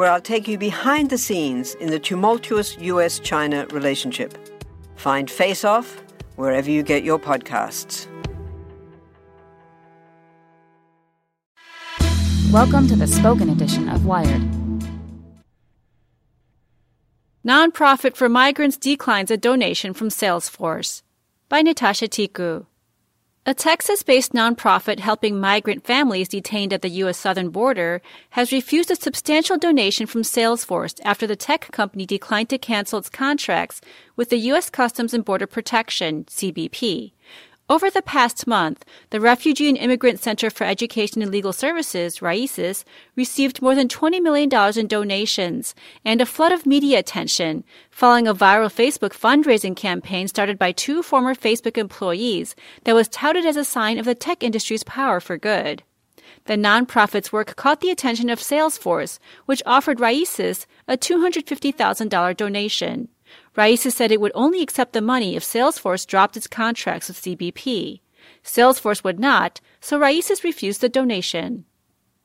where I'll take you behind the scenes in the tumultuous US China relationship. Find Face Off wherever you get your podcasts. Welcome to the spoken edition of Wired. Nonprofit for Migrants declines a donation from Salesforce by Natasha Tiku. A Texas based nonprofit helping migrant families detained at the U.S. southern border has refused a substantial donation from Salesforce after the tech company declined to cancel its contracts with the U.S. Customs and Border Protection, CBP, over the past month, the Refugee and Immigrant Center for Education and Legal Services, RAICES, received more than $20 million in donations and a flood of media attention following a viral Facebook fundraising campaign started by two former Facebook employees that was touted as a sign of the tech industry's power for good. The nonprofit's work caught the attention of Salesforce, which offered RAICES a $250,000 donation. Raices said it would only accept the money if Salesforce dropped its contracts with CBP. Salesforce would not, so Raices refused the donation.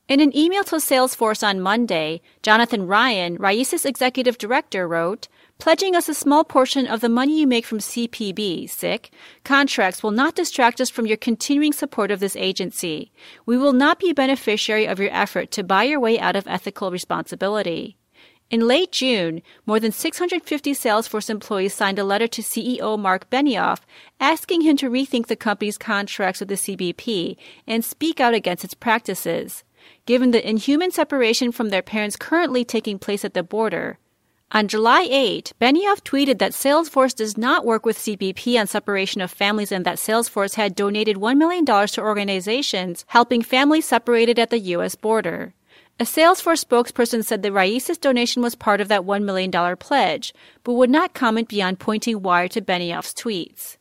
In an email to Salesforce on Monday, Jonathan Ryan, Raices executive director, wrote, Pledging us a small portion of the money you make from CPB, SIC, contracts will not distract us from your continuing support of this agency. We will not be a beneficiary of your effort to buy your way out of ethical responsibility. In late June, more than 650 Salesforce employees signed a letter to CEO Marc Benioff asking him to rethink the company's contracts with the CBP and speak out against its practices, given the inhuman separation from their parents currently taking place at the border. On July 8, Benioff tweeted that Salesforce does not work with CBP on separation of families and that Salesforce had donated $1 million to organizations helping families separated at the U.S. border. A Salesforce spokesperson said the Raices donation was part of that $1 million pledge, but would not comment beyond pointing wire to Benioff's tweets.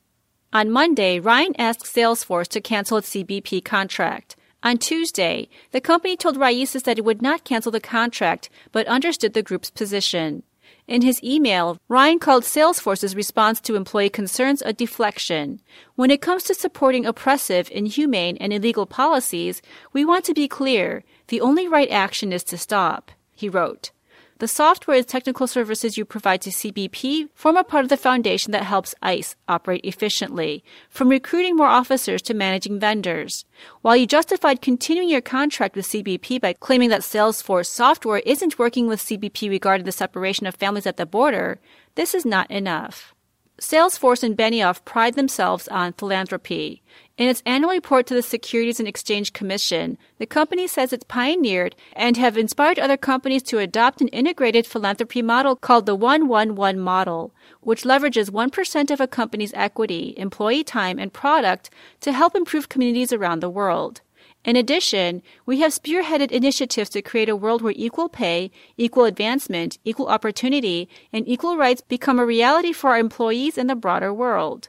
On Monday, Ryan asked Salesforce to cancel its CBP contract. On Tuesday, the company told Raices that it would not cancel the contract, but understood the group's position. In his email, Ryan called Salesforce's response to employee concerns a deflection. When it comes to supporting oppressive, inhumane, and illegal policies, we want to be clear. The only right action is to stop, he wrote. The software and technical services you provide to CBP form a part of the foundation that helps ICE operate efficiently, from recruiting more officers to managing vendors. While you justified continuing your contract with CBP by claiming that Salesforce software isn't working with CBP regarding the separation of families at the border, this is not enough. Salesforce and Benioff pride themselves on philanthropy. In its annual report to the Securities and Exchange Commission, the company says it's pioneered and have inspired other companies to adopt an integrated philanthropy model called the 111 model, which leverages 1% of a company's equity, employee time, and product to help improve communities around the world. In addition, we have spearheaded initiatives to create a world where equal pay, equal advancement, equal opportunity, and equal rights become a reality for our employees and the broader world.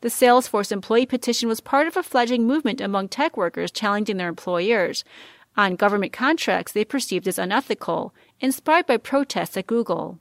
The Salesforce employee petition was part of a fledgling movement among tech workers challenging their employers on government contracts they perceived as unethical, inspired by protests at Google.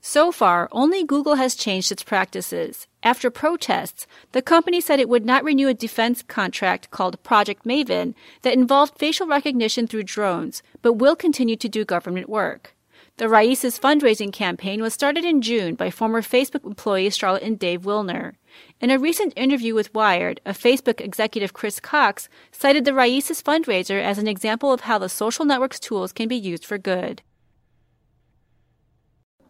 So far, only Google has changed its practices. After protests, the company said it would not renew a defense contract called Project Maven that involved facial recognition through drones, but will continue to do government work. The Raices fundraising campaign was started in June by former Facebook employees Charlotte and Dave Willner. In a recent interview with Wired, a Facebook executive Chris Cox cited the Raices fundraiser as an example of how the social network's tools can be used for good.